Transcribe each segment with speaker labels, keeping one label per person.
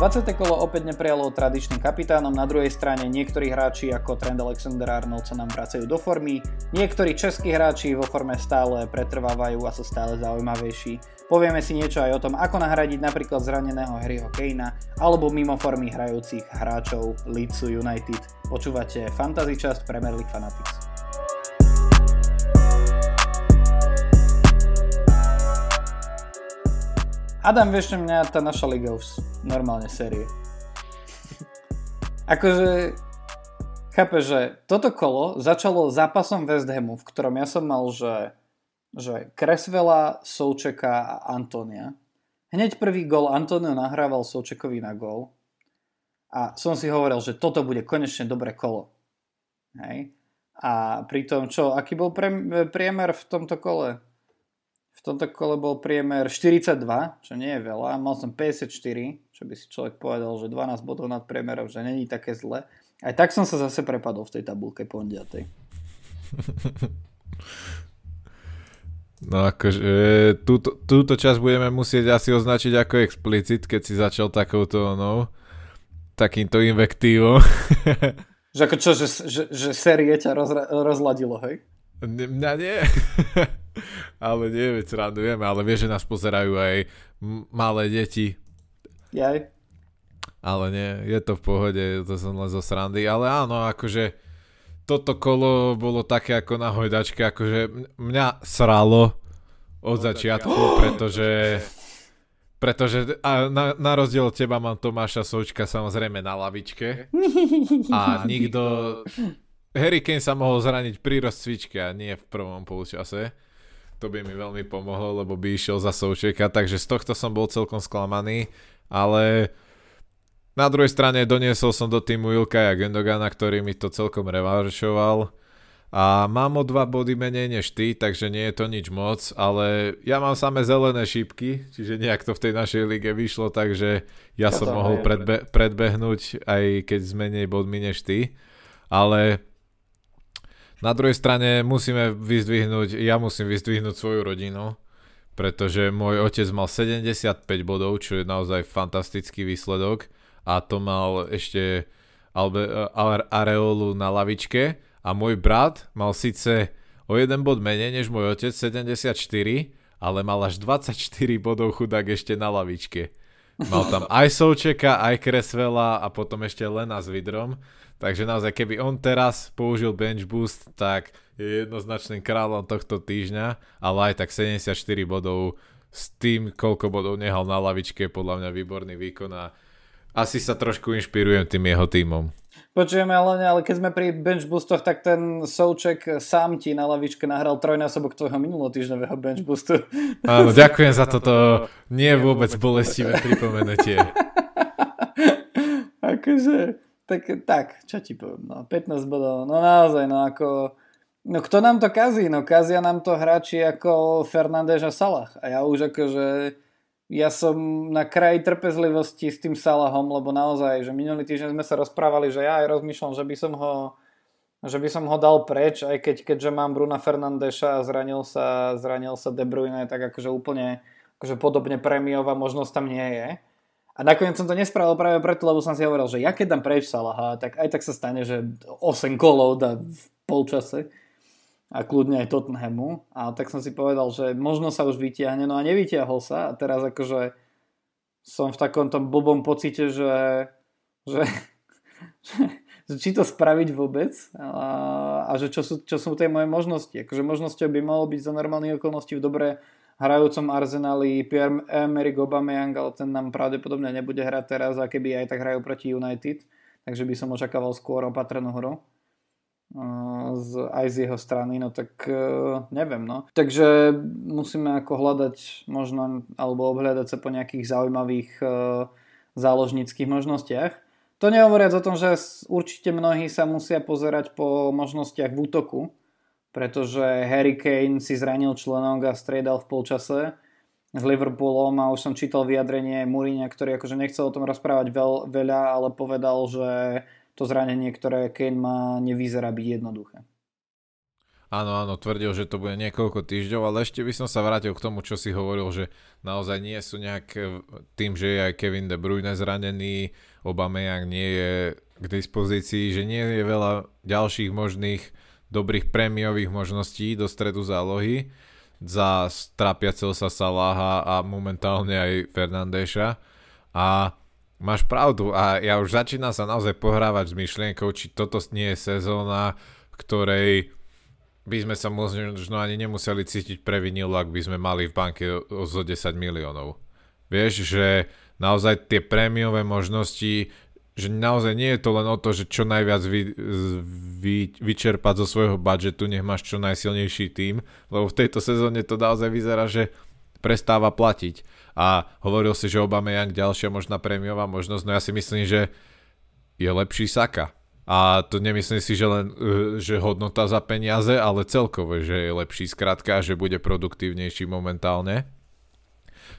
Speaker 1: 20. kolo opäť neprijalo tradičným kapitánom, na druhej strane niektorí hráči ako Trend Alexander-Arnold sa nám vracajú do formy, niektorí českí hráči vo forme stále pretrvávajú a sú stále zaujímavejší. Povieme si niečo aj o tom, ako nahradiť napríklad zraneného Harryho Kanea alebo mimo formy hrajúcich hráčov Leedsu United. Počúvate Fantasy časť Premier League Fanatics. Adam, vieš, mňa tá naša liga už normálne série. akože, chápe, že toto kolo začalo zápasom West Hamu, v ktorom ja som mal, že, že Kresvela, Součeka a Antonia. Hneď prvý gol Antonio nahrával Součekovi na gol a som si hovoril, že toto bude konečne dobré kolo. Hej. A pritom čo, aký bol priemer v tomto kole? V tomto kole bol priemer 42, čo nie je veľa. Mal som 54, čo by si človek povedal, že 12 bodov nad priemerom, že není také zle. Aj tak som sa zase prepadol v tej tabulke po 9.
Speaker 2: No akože túto, túto časť budeme musieť asi označiť ako explicit, keď si začal takouto, no, takýmto invektívom.
Speaker 1: že ako čo, že, že, že série ťa rozra, rozladilo, hej?
Speaker 2: Mňa nie. ale nie, veď srandujeme, ale vieš, že nás pozerajú aj malé deti.
Speaker 1: Jaj.
Speaker 2: Ale nie, je to v pohode, to som len zo srandy, ale áno, akože toto kolo bolo také ako na hojdačke, akože mňa sralo od začiatku, pretože pretože a na, na rozdiel od teba mám Tomáša Součka samozrejme na lavičke a nikto Harry Kane sa mohol zraniť pri rozcvičke a nie v prvom polčase to by mi veľmi pomohlo, lebo by išiel za Součeka, takže z tohto som bol celkom sklamaný, ale na druhej strane doniesol som do týmu Ilkaja Gendogana, ktorý mi to celkom revaršoval a mám o dva body menej než ty, takže nie je to nič moc, ale ja mám samé zelené šípky, čiže nejak to v tej našej lige vyšlo, takže ja, ja som mohol predbe- predbehnúť aj keď s menej bodmi než ty, ale na druhej strane musíme vyzdvihnúť, ja musím vyzdvihnúť svoju rodinu, pretože môj otec mal 75 bodov, čo je naozaj fantastický výsledok a to mal ešte Albe, Areolu na lavičke a môj brat mal síce o jeden bod menej než môj otec, 74, ale mal až 24 bodov chudák ešte na lavičke. Mal tam aj Součeka, aj Kresvela a potom ešte Lena s Vidrom. Takže naozaj, keby on teraz použil bench boost, tak je jednoznačným kráľom tohto týždňa, ale aj tak 74 bodov s tým, koľko bodov nehal na lavičke, podľa mňa výborný výkon a asi sa trošku inšpirujem tým jeho týmom.
Speaker 1: Počujeme, ale, ale keď sme pri bench boostoch, tak ten Souček sám ti na lavičke nahral trojnásobok tvojho minulotýždňového bench boostu.
Speaker 2: Áno, ďakujem za toto nie vôbec bolestivé pripomenutie.
Speaker 1: akože, tak, tak, čo ti poviem, no, 15 bodov, no naozaj, no ako, no kto nám to kazí? No kazia nám to hráči ako Fernández a Salah. A ja už akože, ja som na kraji trpezlivosti s tým Salahom, lebo naozaj, že minulý týždeň sme sa rozprávali, že ja aj rozmýšľam, že by som ho že by som ho dal preč, aj keď, keďže mám Bruna Fernandeša a zranil sa, zranil sa De Bruyne, tak akože úplne akože podobne premiová možnosť tam nie je. A nakoniec som to nespravil práve preto, lebo som si hovoril, že ja keď dám preč Salaha, tak aj tak sa stane, že 8 kolov dá v polčase a kľudne aj Tottenhamu. A tak som si povedal, že možno sa už vytiahne, no a nevytiahol sa a teraz akože som v takom tom blbom pocite, že, že, že, či to spraviť vôbec a, a že čo sú, čo sú tie moje možnosti. Akože možnosťou by malo byť za normálnych okolností v dobre hrajúcom Arsenali Pierre-Emerick Aubameyang, ale ten nám pravdepodobne nebude hrať teraz a keby aj tak hrajú proti United, takže by som očakával skôr opatrnú hru z, aj z jeho strany, no tak uh, neviem, no. Takže musíme ako hľadať možno, alebo obhľadať sa po nejakých zaujímavých uh, záložníckých možnostiach. To nehovoriac o tom, že určite mnohí sa musia pozerať po možnostiach v útoku, pretože Harry Kane si zranil členok a striedal v polčase s Liverpoolom a už som čítal vyjadrenie Mourinho, ktorý akože nechcel o tom rozprávať veľ, veľa, ale povedal, že to zranenie, ktoré Kane má, nevyzerá byť jednoduché.
Speaker 2: Áno, áno, tvrdil, že to bude niekoľko týždňov, ale ešte by som sa vrátil k tomu, čo si hovoril, že naozaj nie sú nejak tým, že je aj Kevin De Bruyne zranený, Aubameyang nie je k dispozícii, že nie je veľa ďalších možných dobrých prémiových možností do stredu zálohy za strapiaceho sa Salaha a momentálne aj Fernandéša. A máš pravdu a ja už začínam sa naozaj pohrávať s myšlienkou, či toto nie je sezóna, ktorej by sme sa možno ani nemuseli cítiť pre vinilu, ak by sme mali v banke zo 10 miliónov. Vieš, že naozaj tie prémiové možnosti, že naozaj nie je to len o to, že čo najviac vy, vy, vyčerpať zo svojho budžetu, nech máš čo najsilnejší tým, lebo v tejto sezóne to naozaj vyzerá, že prestáva platiť. A hovoril si, že Obama Young ďalšia možná prémiová možnosť, no ja si myslím, že je lepší Saka a to nemyslím si, že len e, že hodnota za peniaze, ale celkovo, že je lepší skrátka, že bude produktívnejší momentálne.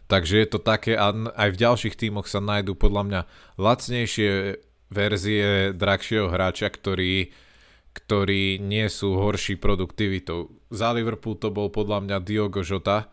Speaker 2: Takže je to také a aj v ďalších tímoch sa nájdú podľa mňa lacnejšie verzie drahšieho hráča, ktorí, ktorí nie sú horší produktivitou. Za Liverpool to bol podľa mňa Diogo Jota,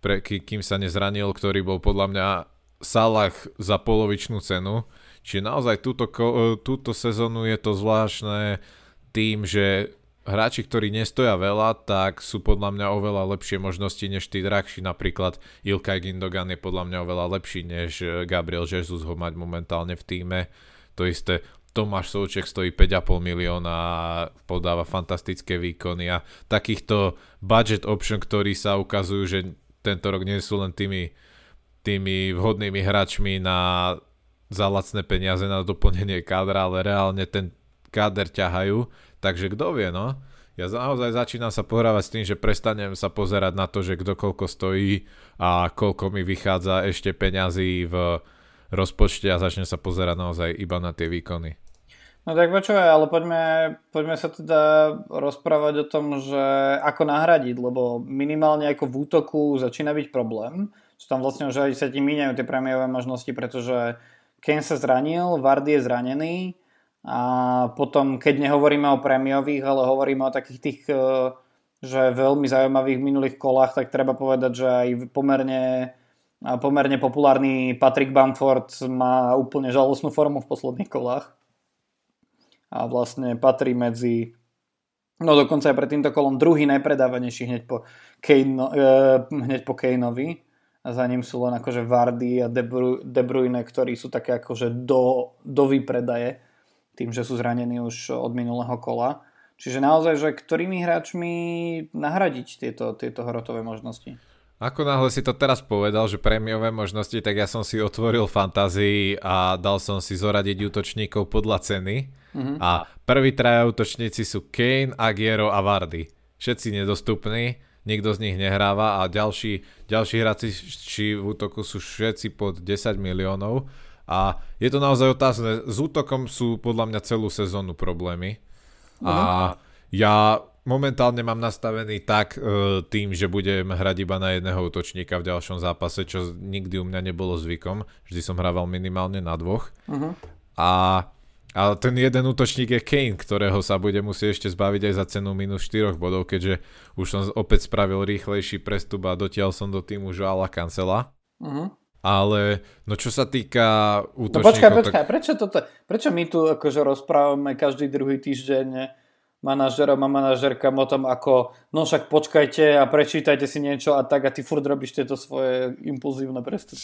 Speaker 2: pre, kým sa nezranil, ktorý bol podľa mňa Salah za polovičnú cenu Čiže naozaj túto, e, túto sezónu je to zvláštne tým, že hráči, ktorí nestoja veľa, tak sú podľa mňa oveľa lepšie možnosti než tí drahší. Napríklad Ilkay Gindogan je podľa mňa oveľa lepší než e, Gabriel Jesus ho mať momentálne v týme. To isté Tomáš Souček stojí 5,5 milióna a podáva fantastické výkony a takýchto budget option, ktorí sa ukazujú, že tento rok nie sú len tými, tými vhodnými hráčmi na za lacné peniaze na doplnenie kádra, ale reálne ten káder ťahajú, takže kto vie, no. Ja naozaj začínam sa pohrávať s tým, že prestanem sa pozerať na to, že kto koľko stojí a koľko mi vychádza ešte peňazí v rozpočte a začnem sa pozerať naozaj iba na tie výkony.
Speaker 1: No tak počúvaj, ale poďme, poďme sa teda rozprávať o tom, že ako nahradiť, lebo minimálne ako v útoku začína byť problém, že tam vlastne už aj sa ti míňajú tie prémiové možnosti, pretože Kane sa zranil, Vardy je zranený a potom, keď nehovoríme o prémiových, ale hovoríme o takých tých e, že veľmi zaujímavých minulých kolách, tak treba povedať, že aj pomerne, pomerne populárny Patrick Bamford má úplne žalostnú formu v posledných kolách. A vlastne patrí medzi no dokonca aj pred týmto kolom druhý najpredávanejší hneď po, Kane, eh, hneď po Kaneovi a za ním sú len akože Vardy a De, De Bruyne, ktorí sú také akože do, do vypredaje tým, že sú zranení už od minulého kola. Čiže naozaj, že ktorými hráčmi nahradiť tieto, tieto hrotové možnosti?
Speaker 2: Ako náhle si to teraz povedal, že prémiové možnosti, tak ja som si otvoril fantázii a dal som si zoradiť útočníkov podľa ceny. Mm-hmm. A prví traja útočníci sú Kane, Agiero a Vardy. Všetci nedostupní nikto z nich nehráva a ďalší, ďalší hráci či v útoku sú všetci pod 10 miliónov a je to naozaj otázne. S útokom sú podľa mňa celú sezónu problémy a mhm. ja momentálne mám nastavený tak uh, tým, že budem hrať iba na jedného útočníka v ďalšom zápase, čo nikdy u mňa nebolo zvykom. Vždy som hrával minimálne na dvoch. Uh-huh. A ale ten jeden útočník je Kane, ktorého sa bude musieť ešte zbaviť aj za cenu minus 4 bodov, keďže už som opäť spravil rýchlejší prestup a dotiaľ som do týmu Joala Cancela. Uh-huh. Ale no čo sa týka útočníkov... No
Speaker 1: počkaj, počkaj, tak... prečo, toto, prečo my tu akože rozprávame každý druhý týždeň manažerom a manažerkám o tom, ako no však počkajte a prečítajte si niečo a tak a ty furt robíš tieto svoje impulzívne prestupy.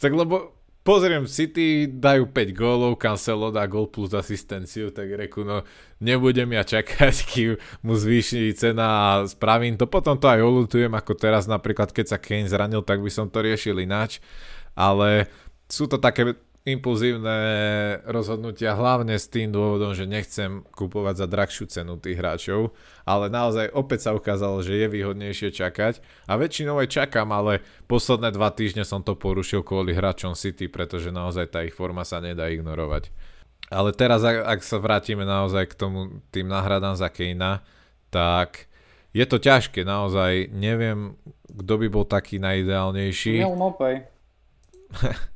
Speaker 2: Tak lebo pozriem City, dajú 5 gólov, Cancelo dá gól plus asistenciu, tak reku, no nebudem ja čakať, kým mu zvýši cena a spravím to. Potom to aj olutujem, ako teraz napríklad, keď sa Kane zranil, tak by som to riešil ináč. Ale sú to také impulzívne rozhodnutia, hlavne s tým dôvodom, že nechcem kupovať za drahšiu cenu tých hráčov, ale naozaj opäť sa ukázalo, že je výhodnejšie čakať a väčšinou aj čakám, ale posledné dva týždne som to porušil kvôli hráčom City, pretože naozaj tá ich forma sa nedá ignorovať. Ale teraz, ak, ak sa vrátime naozaj k tomu tým náhradám za Kejna, tak je to ťažké, naozaj neviem, kto by bol taký najideálnejší.
Speaker 1: Neil.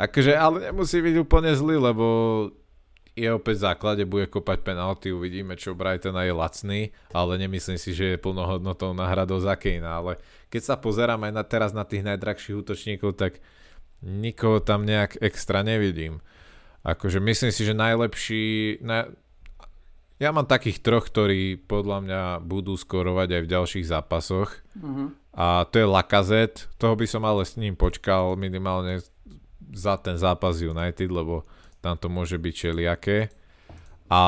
Speaker 2: Akože, ale nemusí byť úplne zlý, lebo je opäť v základe, bude kopať penalty, uvidíme, čo Brighton je lacný, ale nemyslím si, že je plnohodnotou náhradou za Kejna, ale keď sa pozerám aj na, teraz na tých najdrahších útočníkov, tak nikoho tam nejak extra nevidím. Akože myslím si, že najlepší... Na... Ja mám takých troch, ktorí podľa mňa budú skorovať aj v ďalších zápasoch. Uh-huh. A to je Lakazet. Toho by som ale s ním počkal minimálne za ten zápas United, lebo tam to môže byť čeliaké. A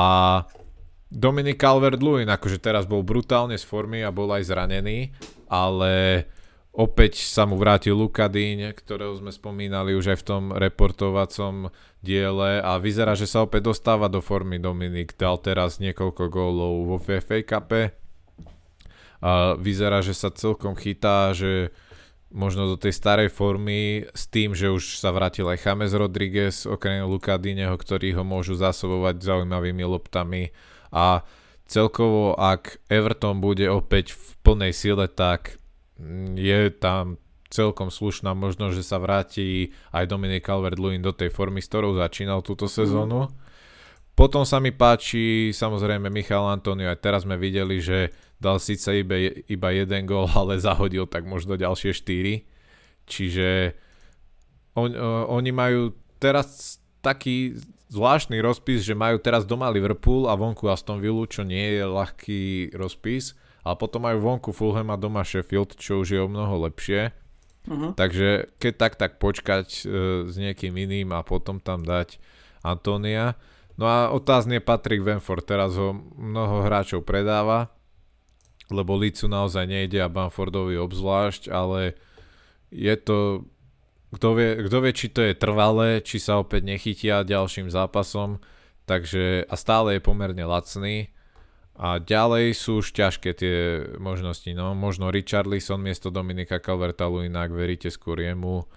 Speaker 2: Dominik Calvert-Lewin, akože teraz bol brutálne z formy a bol aj zranený, ale opäť sa mu vrátil Lukadíň, ktorého sme spomínali už aj v tom reportovacom diele a vyzerá, že sa opäť dostáva do formy Dominik. Dal teraz niekoľko gólov vo FA Cup. A vyzerá, že sa celkom chytá, že možno do tej starej formy s tým, že už sa vrátil aj James Rodriguez okrem Lukadineho, ktorí ho môžu zásobovať zaujímavými loptami a celkovo ak Everton bude opäť v plnej sile, tak je tam celkom slušná možnosť, že sa vráti aj Dominic Calvert-Lewin do tej formy, s ktorou začínal túto sezónu. Mm. Potom sa mi páči samozrejme Michal Antonio, aj teraz sme videli, že dal síce iba, iba jeden gól, ale zahodil tak možno ďalšie 4. Čiže on, oni majú teraz taký zvláštny rozpis, že majú teraz doma Liverpool a vonku Aston Villa, čo nie je ľahký rozpis. A potom majú vonku Fulham a doma Sheffield, čo už je o mnoho lepšie. Uh-huh. Takže keď tak, tak počkať uh, s niekým iným a potom tam dať Antonia. No a otázne Patrick Venford, teraz ho mnoho hráčov predáva lebo Licu naozaj nejde a Bamfordovi obzvlášť, ale je to, kto vie, kto vie, či to je trvalé, či sa opäť nechytia ďalším zápasom, takže a stále je pomerne lacný. A ďalej sú už ťažké tie možnosti, no. Možno Richarlison miesto Dominika Calvertalu, inak veríte skôr jemu,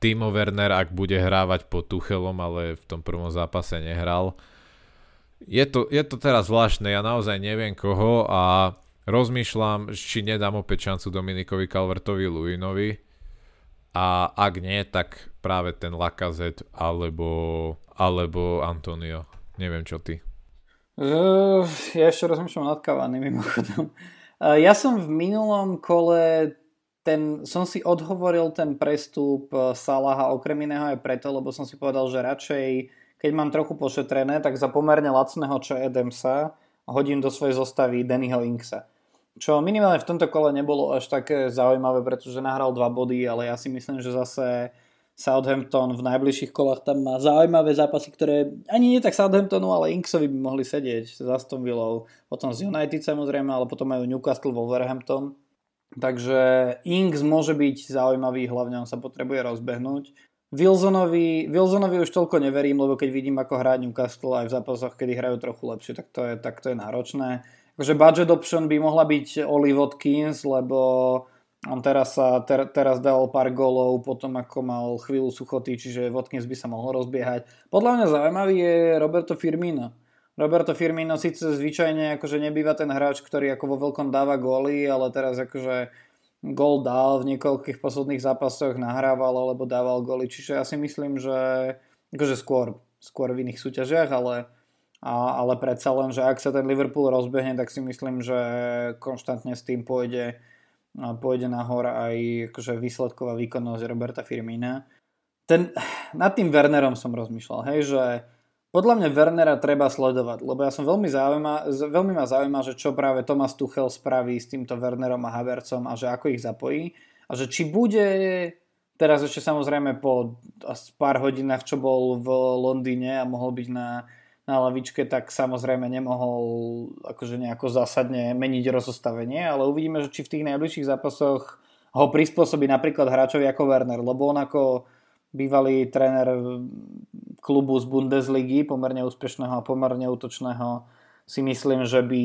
Speaker 2: Timo Werner, ak bude hrávať pod Tuchelom, ale v tom prvom zápase nehral. Je to, je to teraz zvláštne, ja naozaj neviem koho a Rozmýšľam, či nedám opäť šancu Dominikovi Calvertovi Luinovi a ak nie, tak práve ten Lakazet alebo, alebo Antonio. Neviem, čo ty.
Speaker 1: Uh, ja ešte rozmýšľam nad Cavani mimochodom. Uh, ja som v minulom kole ten, som si odhovoril ten prestup Salaha okrem iného aj preto, lebo som si povedal, že radšej keď mám trochu pošetrené, tak za pomerne lacného čo Edemsa hodím do svojej zostavy Dannyho Inksa. Čo minimálne v tomto kole nebolo až také zaujímavé, pretože nahral dva body, ale ja si myslím, že zase Southampton v najbližších kolách tam má zaujímavé zápasy, ktoré ani nie tak Southamptonu, ale Inksovi by mohli sedieť s Aston Villou, potom z United samozrejme, ale potom majú Newcastle Wolverhampton. Takže Inks môže byť zaujímavý, hlavne on sa potrebuje rozbehnúť. Wilsonovi, Wilsonovi už toľko neverím, lebo keď vidím, ako hrá Newcastle aj v zápasoch, kedy hrajú trochu lepšie, tak to je, tak to je náročné. Takže budget option by mohla byť Oli Watkins, lebo on teraz, sa, ter, teraz dal pár golov potom ako mal chvíľu suchoty, čiže Watkins by sa mohol rozbiehať. Podľa mňa zaujímavý je Roberto Firmino. Roberto Firmino síce zvyčajne akože nebýva ten hráč, ktorý ako vo veľkom dáva góly, ale teraz akože gól dal, v niekoľkých posledných zápasoch nahrával alebo dával góly, čiže ja si myslím, že akože skôr, skôr v iných súťažiach, ale, a, ale predsa len, že ak sa ten Liverpool rozbehne, tak si myslím, že konštantne s tým pôjde, pôjde nahor aj akože výsledková výkonnosť Roberta Firmina. Ten, nad tým Wernerom som rozmýšľal, hej, že podľa mňa Wernera treba sledovať, lebo ja som veľmi, zaujíma, veľmi ma zaujíma, že čo práve Thomas Tuchel spraví s týmto Wernerom a Havercom a že ako ich zapojí. A že či bude teraz ešte samozrejme po pár hodinách, čo bol v Londýne a mohol byť na, na lavičke, tak samozrejme nemohol akože nejako zásadne meniť rozostavenie, ale uvidíme, že či v tých najbližších zápasoch ho prispôsobí napríklad hráčovi ako Werner, lebo on ako bývalý tréner klubu z Bundesligy, pomerne úspešného a pomerne útočného, si myslím, že by,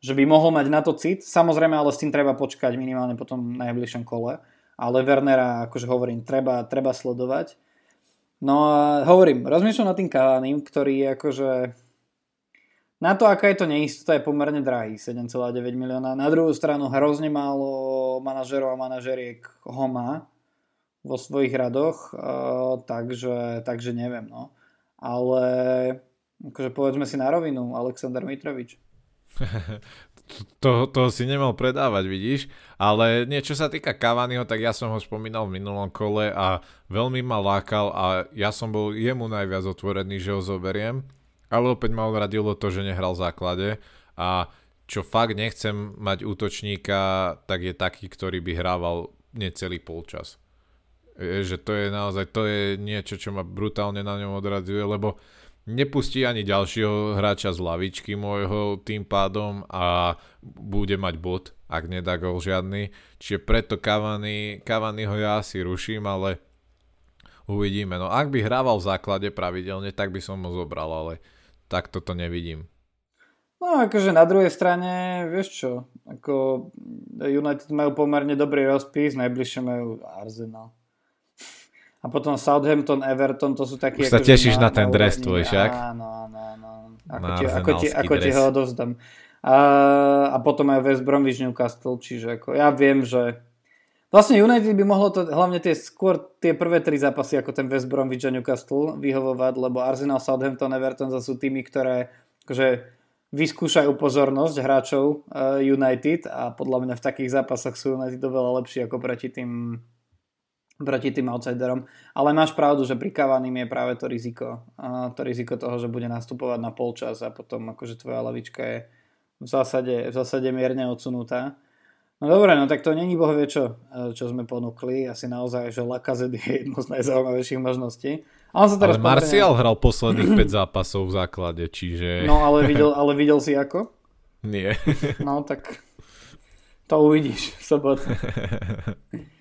Speaker 1: že by mohol mať na to cit. Samozrejme, ale s tým treba počkať minimálne po tom najbližšom kole. Ale Wernera, akože hovorím, treba, treba sledovať. No a hovorím, rozmýšľam nad tým Cavanim, ktorý je akože na to, aká je to neistota, je pomerne drahý, 7,9 milióna. Na druhú stranu hrozne málo manažerov a manažeriek ho má vo svojich radoch, uh, takže, takže neviem. No. Ale Akože povedzme si na rovinu, Aleksandr Mitrovič.
Speaker 2: to, to si nemal predávať, vidíš. Ale niečo sa týka Cavaniho, tak ja som ho spomínal v minulom kole a veľmi ma lákal a ja som bol jemu najviac otvorený, že ho zoberiem. Ale opäť ma odradilo to, že nehral v základe a čo fakt nechcem mať útočníka, tak je taký, ktorý by hrával necelý polčas. Je, že to je naozaj, to je niečo, čo ma brutálne na ňom odradzuje, lebo nepustí ani ďalšieho hráča z lavičky môjho tým pádom a bude mať bod, ak nedá gol žiadny. Čiže preto Cavani, Cavani ho ja asi ruším, ale uvidíme. No ak by hrával v základe pravidelne, tak by som ho zobral, ale tak toto nevidím.
Speaker 1: No akože na druhej strane, vieš čo, ako United majú pomerne dobrý rozpis, najbližšie majú Arsenal. A potom Southampton, Everton, to sú takí...
Speaker 2: Už sa akože tešíš na, na ten dres tvoj, však?
Speaker 1: Áno, áno, áno. Ako, ti, ako, ti, ako ti ho odovzdám. A, a potom aj West Bromwich Newcastle, čiže ako, ja viem, že Vlastne United by mohlo to, hlavne tie skôr tie prvé tri zápasy ako ten West Bromwich a Newcastle vyhovovať, lebo Arsenal, Southampton, Everton sú tými, ktoré akože vyskúšajú pozornosť hráčov uh, United a podľa mňa v takých zápasoch sú United oveľa lepší ako proti tým proti tým outsiderom. Ale máš pravdu, že pri Cavanim je práve to riziko. To riziko toho, že bude nastupovať na polčas a potom akože tvoja lavička je v zásade, v zásade mierne odsunutá. No dobre, no tak to není boh vie čo, čo sme ponúkli. Asi naozaj, že Lacazette je jedno z najzaujímavejších možností.
Speaker 2: A on sa teraz ale Martial hral posledných 5 zápasov v základe, čiže...
Speaker 1: No ale videl, ale videl si ako?
Speaker 2: Nie.
Speaker 1: No tak to uvidíš v sobotu.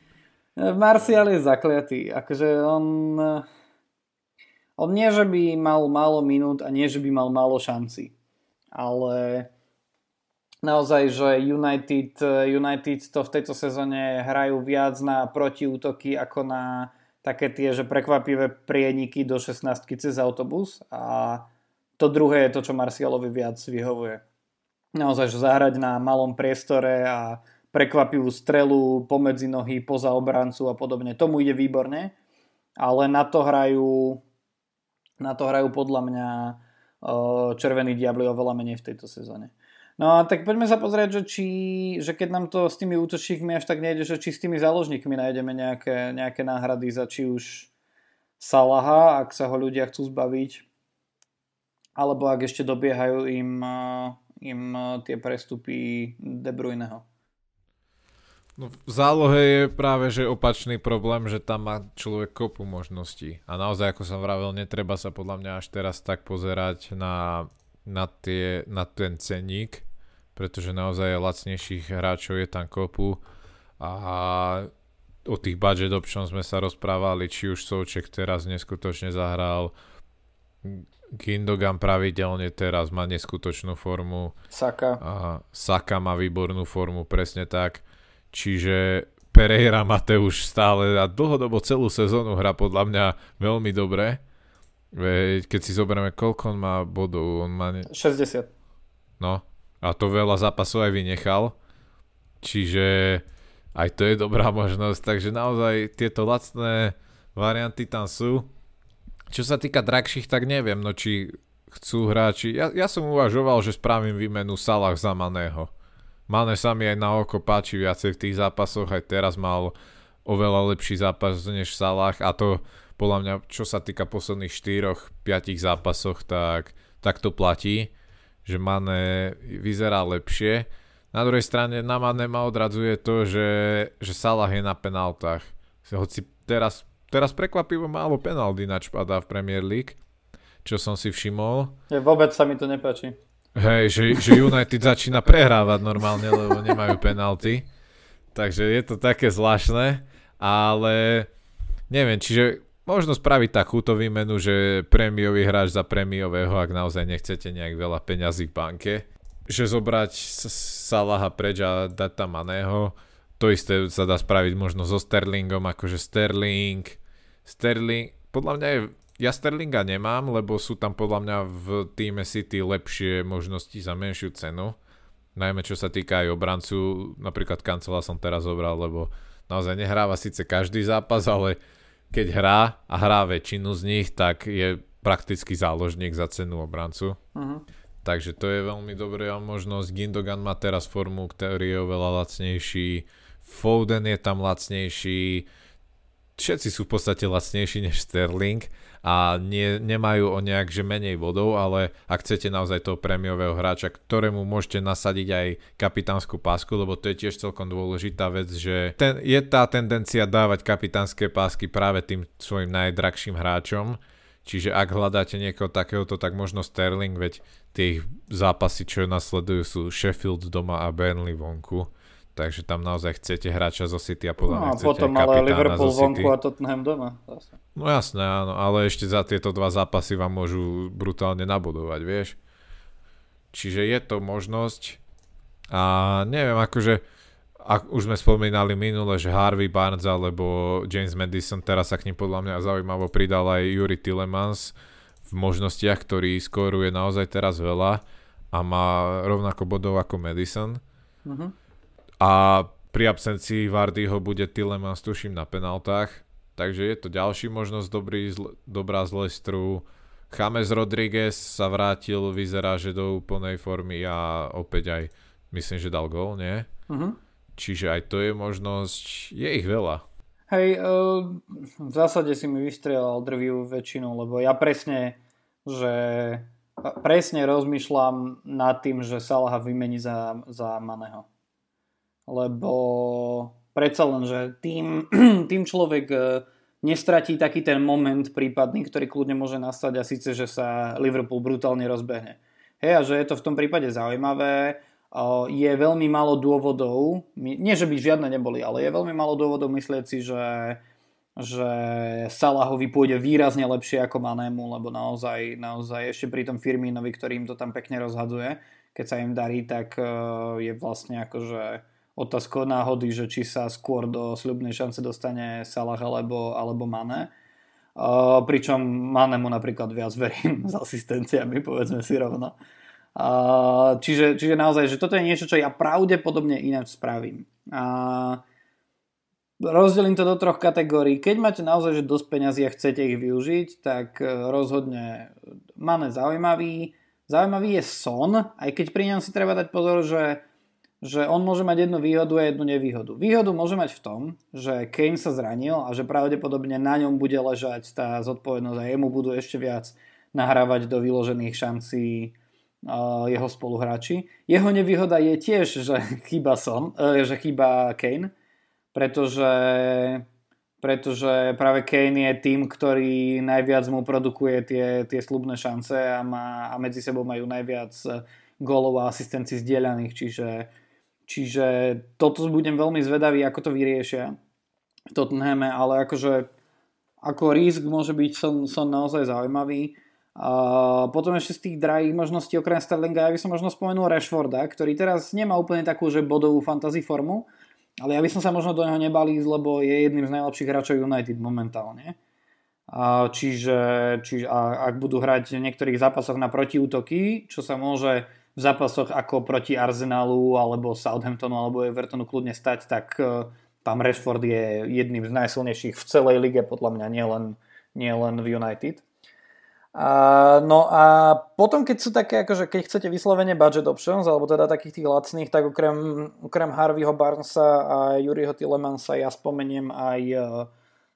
Speaker 1: Martial je zakliatý. Akože on... On nie, že by mal málo minút a nie, že by mal málo šanci. Ale naozaj, že United, United to v tejto sezóne hrajú viac na protiútoky ako na také tie, že prekvapivé prieniky do 16 cez autobus a to druhé je to, čo Marcialovi viac vyhovuje. Naozaj, že zahrať na malom priestore a prekvapivú strelu pomedzi nohy, poza obrancu a podobne. Tomu ide výborne, ale na to hrajú, na to hrajú podľa mňa červení diabli oveľa menej v tejto sezóne. No a tak poďme sa pozrieť, že, či, že keď nám to s tými útočníkmi až tak nejde, že či s tými záložníkmi nájdeme nejaké, nejaké náhrady za či už Salaha, ak sa ho ľudia chcú zbaviť, alebo ak ešte dobiehajú im, im tie prestupy De Bruyneho.
Speaker 2: No v zálohe je práve že opačný problém, že tam má človek kopu možností. A naozaj, ako som vravel, netreba sa podľa mňa až teraz tak pozerať na, na, tie, na ten cenník, pretože naozaj lacnejších hráčov je tam kopu a o tých budget options sme sa rozprávali, či už Souček teraz neskutočne zahral, Gindogan pravidelne teraz má neskutočnú formu.
Speaker 1: Saka.
Speaker 2: A Saka má výbornú formu, presne tak. Čiže Pereira Mateuš stále a dlhodobo celú sezónu hra podľa mňa veľmi dobre. Veď keď si zoberieme, koľko on má bodov, on má... Ne...
Speaker 1: 60.
Speaker 2: No, a to veľa zápasov aj vynechal. Čiže aj to je dobrá možnosť, takže naozaj tieto lacné varianty tam sú. Čo sa týka drahších, tak neviem, no či chcú hráči... Ja, ja som uvažoval, že spravím výmenu Salah za Maného. Mane sa mi aj na oko páči viacej v tých zápasoch, aj teraz mal oveľa lepší zápas než Salah a to podľa mňa, čo sa týka posledných 4-5 zápasoch, tak, tak to platí, že Mane vyzerá lepšie. Na druhej strane na Mane ma odradzuje to, že, že Salah je na penáltach. Hoci teraz, teraz prekvapivo málo penalty načpadá v Premier League, čo som si všimol.
Speaker 1: Je, vôbec sa mi to nepáči.
Speaker 2: Hej, že, že United začína prehrávať normálne, lebo nemajú penalty. Takže je to také zvláštne, ale neviem, čiže možno spraviť takúto výmenu, že prémiový hráč za prémiového, ak naozaj nechcete nejak veľa peňazí v banke, že zobrať Salaha preč a dať tam Maného, to isté sa dá spraviť možno so Sterlingom, akože Sterling, Sterling, podľa mňa je ja Sterlinga nemám, lebo sú tam podľa mňa v týme City lepšie možnosti za menšiu cenu. Najmä čo sa týka aj obrancu, napríklad Kancela som teraz zobral, lebo naozaj nehráva síce každý zápas, ale keď hrá a hrá väčšinu z nich, tak je prakticky záložník za cenu obrancu.
Speaker 1: Uh-huh.
Speaker 2: Takže to je veľmi dobrá možnosť. Gindogan má teraz formu, ktorý je oveľa lacnejší. Foden je tam lacnejší. Všetci sú v podstate lacnejší než Sterling a nie, nemajú o nejak že menej bodov, ale ak chcete naozaj toho prémiového hráča, ktorému môžete nasadiť aj kapitánsku pásku, lebo to je tiež celkom dôležitá vec, že ten, je tá tendencia dávať kapitánske pásky práve tým svojim najdrahším hráčom, čiže ak hľadáte niekoho takéhoto, tak možno Sterling, veď tie zápasy, čo nasledujú sú Sheffield doma a Burnley vonku takže tam naozaj chcete hráča zo City a podľa
Speaker 1: no,
Speaker 2: mňa
Speaker 1: chcete potom ale Liverpool vonku a Tottenham doma. Zase.
Speaker 2: No jasné, áno, ale ešte za tieto dva zápasy vám môžu brutálne nabudovať, vieš. Čiže je to možnosť a neviem, akože ak už sme spomínali minule, že Harvey Barnes alebo James Madison, teraz sa k ním podľa mňa zaujímavo pridal aj Yuri Tillemans v možnostiach, ktorý skoruje naozaj teraz veľa a má rovnako bodov ako Madison. Uh-huh a pri absencii Vardyho bude Tillemans tuším na penaltách, takže je to ďalší možnosť dobrý, zl- dobrá z Leicesteru. James Rodriguez sa vrátil, vyzerá, že do úplnej formy a opäť aj myslím, že dal gól, nie? Uh-huh. Čiže aj to je možnosť, je ich veľa.
Speaker 1: Hej, uh, v zásade si mi vystrelal drvivú väčšinu, lebo ja presne, že presne rozmýšľam nad tým, že Salaha vymení za, za Maneho lebo predsa len, že tým, tým človek e, nestratí taký ten moment prípadný, ktorý kľudne môže nastať a síce, že sa Liverpool brutálne rozbehne. Hej, a že je to v tom prípade zaujímavé, je veľmi málo dôvodov, nie že by žiadne neboli, ale je veľmi málo dôvodov myslieť si, že, že Salahovi pôjde výrazne lepšie ako Manému, lebo naozaj, naozaj ešte pri tom Firmínovi, ktorý im to tam pekne rozhadzuje, keď sa im darí, tak e, je vlastne akože otázkou náhody, že či sa skôr do sľubnej šance dostane Salah alebo, alebo Mane. Uh, pričom Mane mu napríklad viac verím s asistenciami, povedzme si rovno. Uh, čiže, čiže naozaj, že toto je niečo, čo ja pravdepodobne ináč spravím. Uh, rozdelím to do troch kategórií. Keď máte naozaj že dosť peňazí a chcete ich využiť, tak rozhodne Mane zaujímavý. Zaujímavý je Son, aj keď pri ňom si treba dať pozor, že že on môže mať jednu výhodu a jednu nevýhodu. Výhodu môže mať v tom, že Kane sa zranil a že pravdepodobne na ňom bude ležať tá zodpovednosť a jemu budú ešte viac nahrávať do vyložených šancí jeho spoluhráči. Jeho nevýhoda je tiež, že chýba Son, uh, že chýba Kane, pretože, pretože práve Kane je tým, ktorý najviac mu produkuje tie, tie slubné šance a, má, a medzi sebou majú najviac gólov a asistencií zdieľaných, čiže Čiže toto budem veľmi zvedavý, ako to vyriešia v Tottenhame, ale akože ako risk môže byť som, som naozaj zaujímavý. A potom ešte z tých drahých možností okrem Sterlinga ja by som možno spomenul Rashforda, ktorý teraz nemá úplne takú že bodovú fantasy formu, ale ja by som sa možno do neho nebal lebo je jedným z najlepších hráčov United momentálne. A čiže, čiže a ak budú hrať v niektorých zápasoch na protiútoky, čo sa môže v zápasoch ako proti Arsenalu alebo Southamptonu alebo Evertonu kľudne stať, tak e, tam Rashford je jedným z najsilnejších v celej lige podľa mňa, nielen, nielen v United. A, no a potom, keď sú také, akože keď chcete vyslovene budget options, alebo teda takých tých lacných, tak okrem, okrem Harveyho Barnesa a Yuriho Tillemansa ja spomeniem aj, e,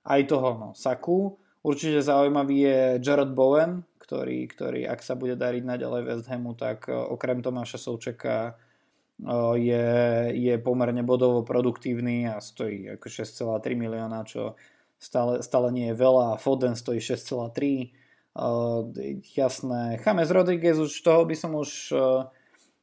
Speaker 1: aj toho no, Saku. Určite zaujímavý je Jared Bowen, ktorý, ktorý ak sa bude dariť naďalej West Hamu, tak e, okrem Tomáša Součeka e, je, je pomerne bodovo produktívny a stojí ako 6,3 milióna, čo stále, stále nie je veľa. Foden stojí 6,3. Uh, e, jasné. James Rodriguez už toho by som už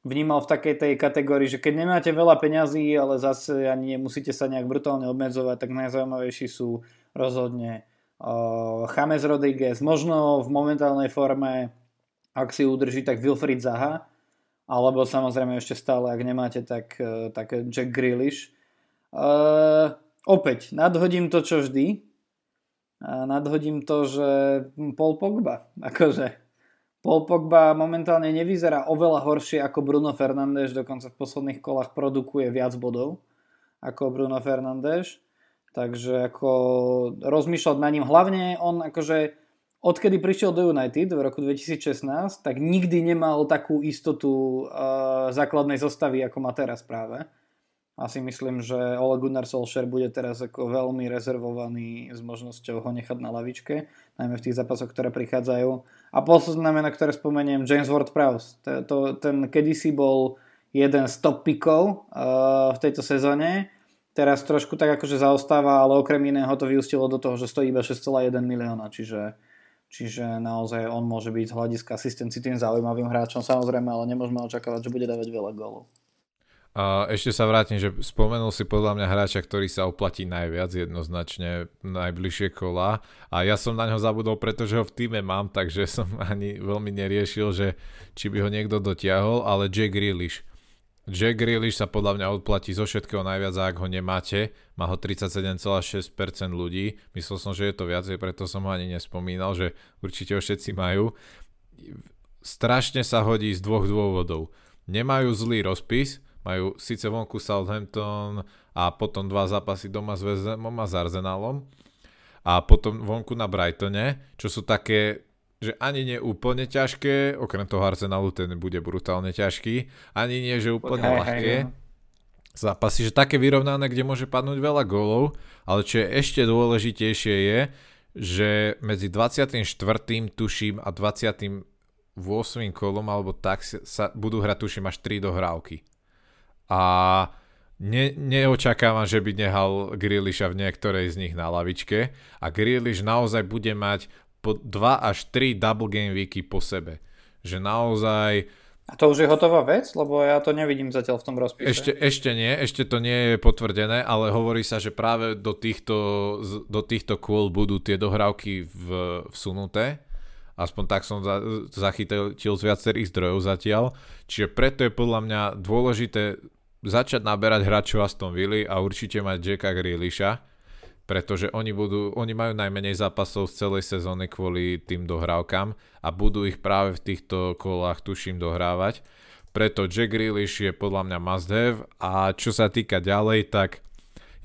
Speaker 1: vnímal v takej tej kategórii, že keď nemáte veľa peňazí, ale zase ani nemusíte sa nejak brutálne obmedzovať, tak najzaujímavejší sú rozhodne James Rodriguez, možno v momentálnej forme, ak si udrží, tak Wilfried Zaha, alebo samozrejme ešte stále, ak nemáte, tak, uh, tak Jack Grealish. Uh, opäť, nadhodím to, čo vždy. Nadhodím to, že Paul Pogba, akože Paul Pogba momentálne nevyzerá oveľa horšie ako Bruno Fernández, dokonca v posledných kolách produkuje viac bodov ako Bruno Fernández. Takže ako rozmýšľať na ním. Hlavne on akože odkedy prišiel do United v roku 2016, tak nikdy nemal takú istotu uh, základnej zostavy, ako má teraz práve. Asi myslím, že Ole Gunnar Solskjaer bude teraz ako veľmi rezervovaný s možnosťou ho nechať na lavičke, najmä v tých zápasoch, ktoré prichádzajú. A posledné meno, ktoré spomeniem, James Ward-Prowse. Ten kedysi bol jeden z top pikov uh, v tejto sezóne. Teraz trošku tak akože zaostáva, ale okrem iného to vyústilo do toho, že stojí iba 6,1 milióna, čiže Čiže naozaj on môže byť z hľadiska asistencii tým zaujímavým hráčom, samozrejme, ale nemôžeme očakávať, že bude dávať veľa gólov.
Speaker 2: A ešte sa vrátim, že spomenul si podľa mňa hráča, ktorý sa oplatí najviac jednoznačne najbližšie kola a ja som na ňo zabudol, pretože ho v týme mám, takže som ani veľmi neriešil, že či by ho niekto dotiahol, ale Jack Grealish. Jack Grealish sa podľa mňa odplatí zo všetkého najviac a ak ho nemáte, má ho 37,6% ľudí, myslel som, že je to viacej, preto som ho ani nespomínal, že určite ho všetci majú. Strašne sa hodí z dvoch dôvodov. Nemajú zlý rozpis, majú síce vonku Southampton a potom dva zápasy doma s Vezemom a s Arsenalom a potom vonku na Brightone, čo sú také, že ani nie úplne ťažké, okrem toho Arsenalu ten bude brutálne ťažký, ani nie, že úplne hej, ľahké. Hej, no. Zápasy, že také vyrovnané, kde môže padnúť veľa gólov, ale čo je ešte dôležitejšie je, že medzi 24. tuším a 28. kolom alebo tak sa budú hrať tuším až 3 dohrávky a ne, neočakávam, že by nehal Grealisha v niektorej z nich na lavičke a Grealish naozaj bude mať po 2 až 3 double game weeky po sebe. Že naozaj...
Speaker 1: A to už je hotová vec? Lebo ja to nevidím zatiaľ v tom rozpise.
Speaker 2: Ešte, ešte nie, ešte to nie je potvrdené, ale hovorí sa, že práve do týchto, do týchto kôl budú tie dohrávky v, vsunuté Aspoň tak som za, zachytil z viacerých zdrojov zatiaľ. Čiže preto je podľa mňa dôležité začať naberať hráčov Aston Villa a určite mať Jacka Grealisha, pretože oni, budú, oni majú najmenej zápasov z celej sezóny kvôli tým dohrávkam a budú ich práve v týchto kolách tuším dohrávať. Preto Jack Grealish je podľa mňa must have a čo sa týka ďalej, tak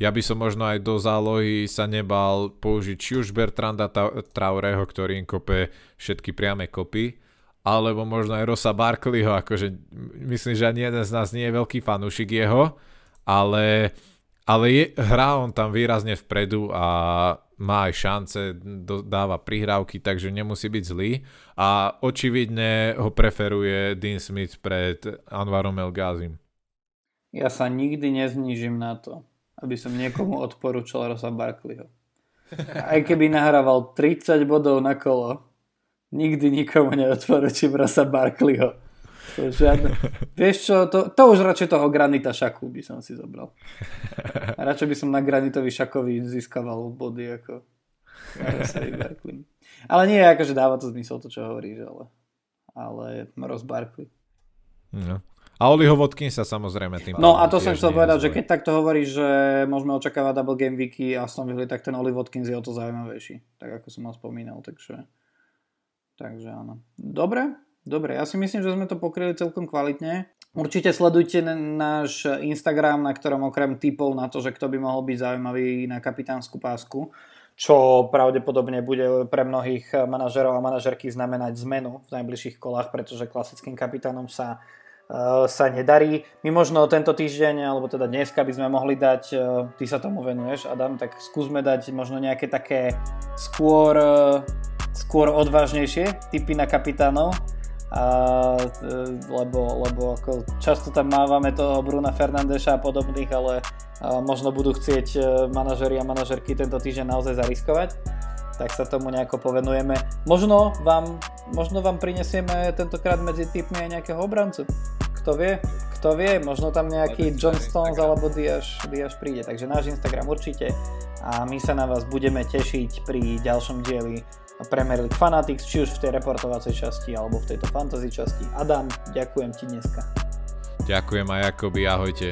Speaker 2: ja by som možno aj do zálohy sa nebal použiť či už Bertranda Traureho, ktorý im kope všetky priame kopy, alebo možno aj Rosa Barkleyho, akože myslím, že ani jeden z nás nie je veľký fanúšik jeho, ale, ale je, hrá on tam výrazne vpredu a má aj šance, do, dáva prihrávky, takže nemusí byť zlý a očividne ho preferuje Dean Smith pred Anvarom El.
Speaker 1: Ja sa nikdy neznížim na to, aby som niekomu odporúčal Rosa Barkleyho. Aj keby nahrával 30 bodov na kolo, nikdy nikomu neodporúčim Rosa Barkleyho. To žiadne... Vieš čo, to, to už radšej toho Granita Šaku by som si zobral. A radšej by som na Granitovi Šakovi získaval body ako Ale nie, akože dáva to zmysel to, čo hovoríš, ale, ale Ross Barkley.
Speaker 2: No. A Oliho Watkins sa samozrejme tým
Speaker 1: No a to som chcel povedať, že keď takto hovoríš, že môžeme očakávať double game weeky a som vyhli, tak ten Oli Watkins je o to zaujímavejší. Tak ako som ho spomínal, takže... Takže áno. Dobre, dobre. Ja si myslím, že sme to pokryli celkom kvalitne. Určite sledujte náš Instagram, na ktorom okrem typov na to, že kto by mohol byť zaujímavý na kapitánsku pásku, čo pravdepodobne bude pre mnohých manažerov a manažerky znamenať zmenu v najbližších kolách, pretože klasickým kapitánom sa uh, sa nedarí. My možno tento týždeň, alebo teda dneska by sme mohli dať, uh, ty sa tomu venuješ, Adam, tak skúsme dať možno nejaké také skôr uh, skôr odvážnejšie typy na kapitánov, a, e, lebo, lebo ako často tam mávame toho Bruna Fernandeša a podobných, ale a možno budú chcieť e, manažeri a manažerky tento týždeň naozaj zariskovať tak sa tomu nejako povenujeme. Možno vám, možno vám prinesieme tentokrát medzi typmi aj nejakého obrancu. Kto vie? Kto vie? Možno tam nejaký John Stones alebo Diaz, Diaz príde. Takže náš Instagram určite a my sa na vás budeme tešiť pri ďalšom dieli Premier League Fanatics, či už v tej reportovacej časti alebo v tejto fantasy časti. Adam, ďakujem ti dneska.
Speaker 2: Ďakujem aj Jakobi, ahojte.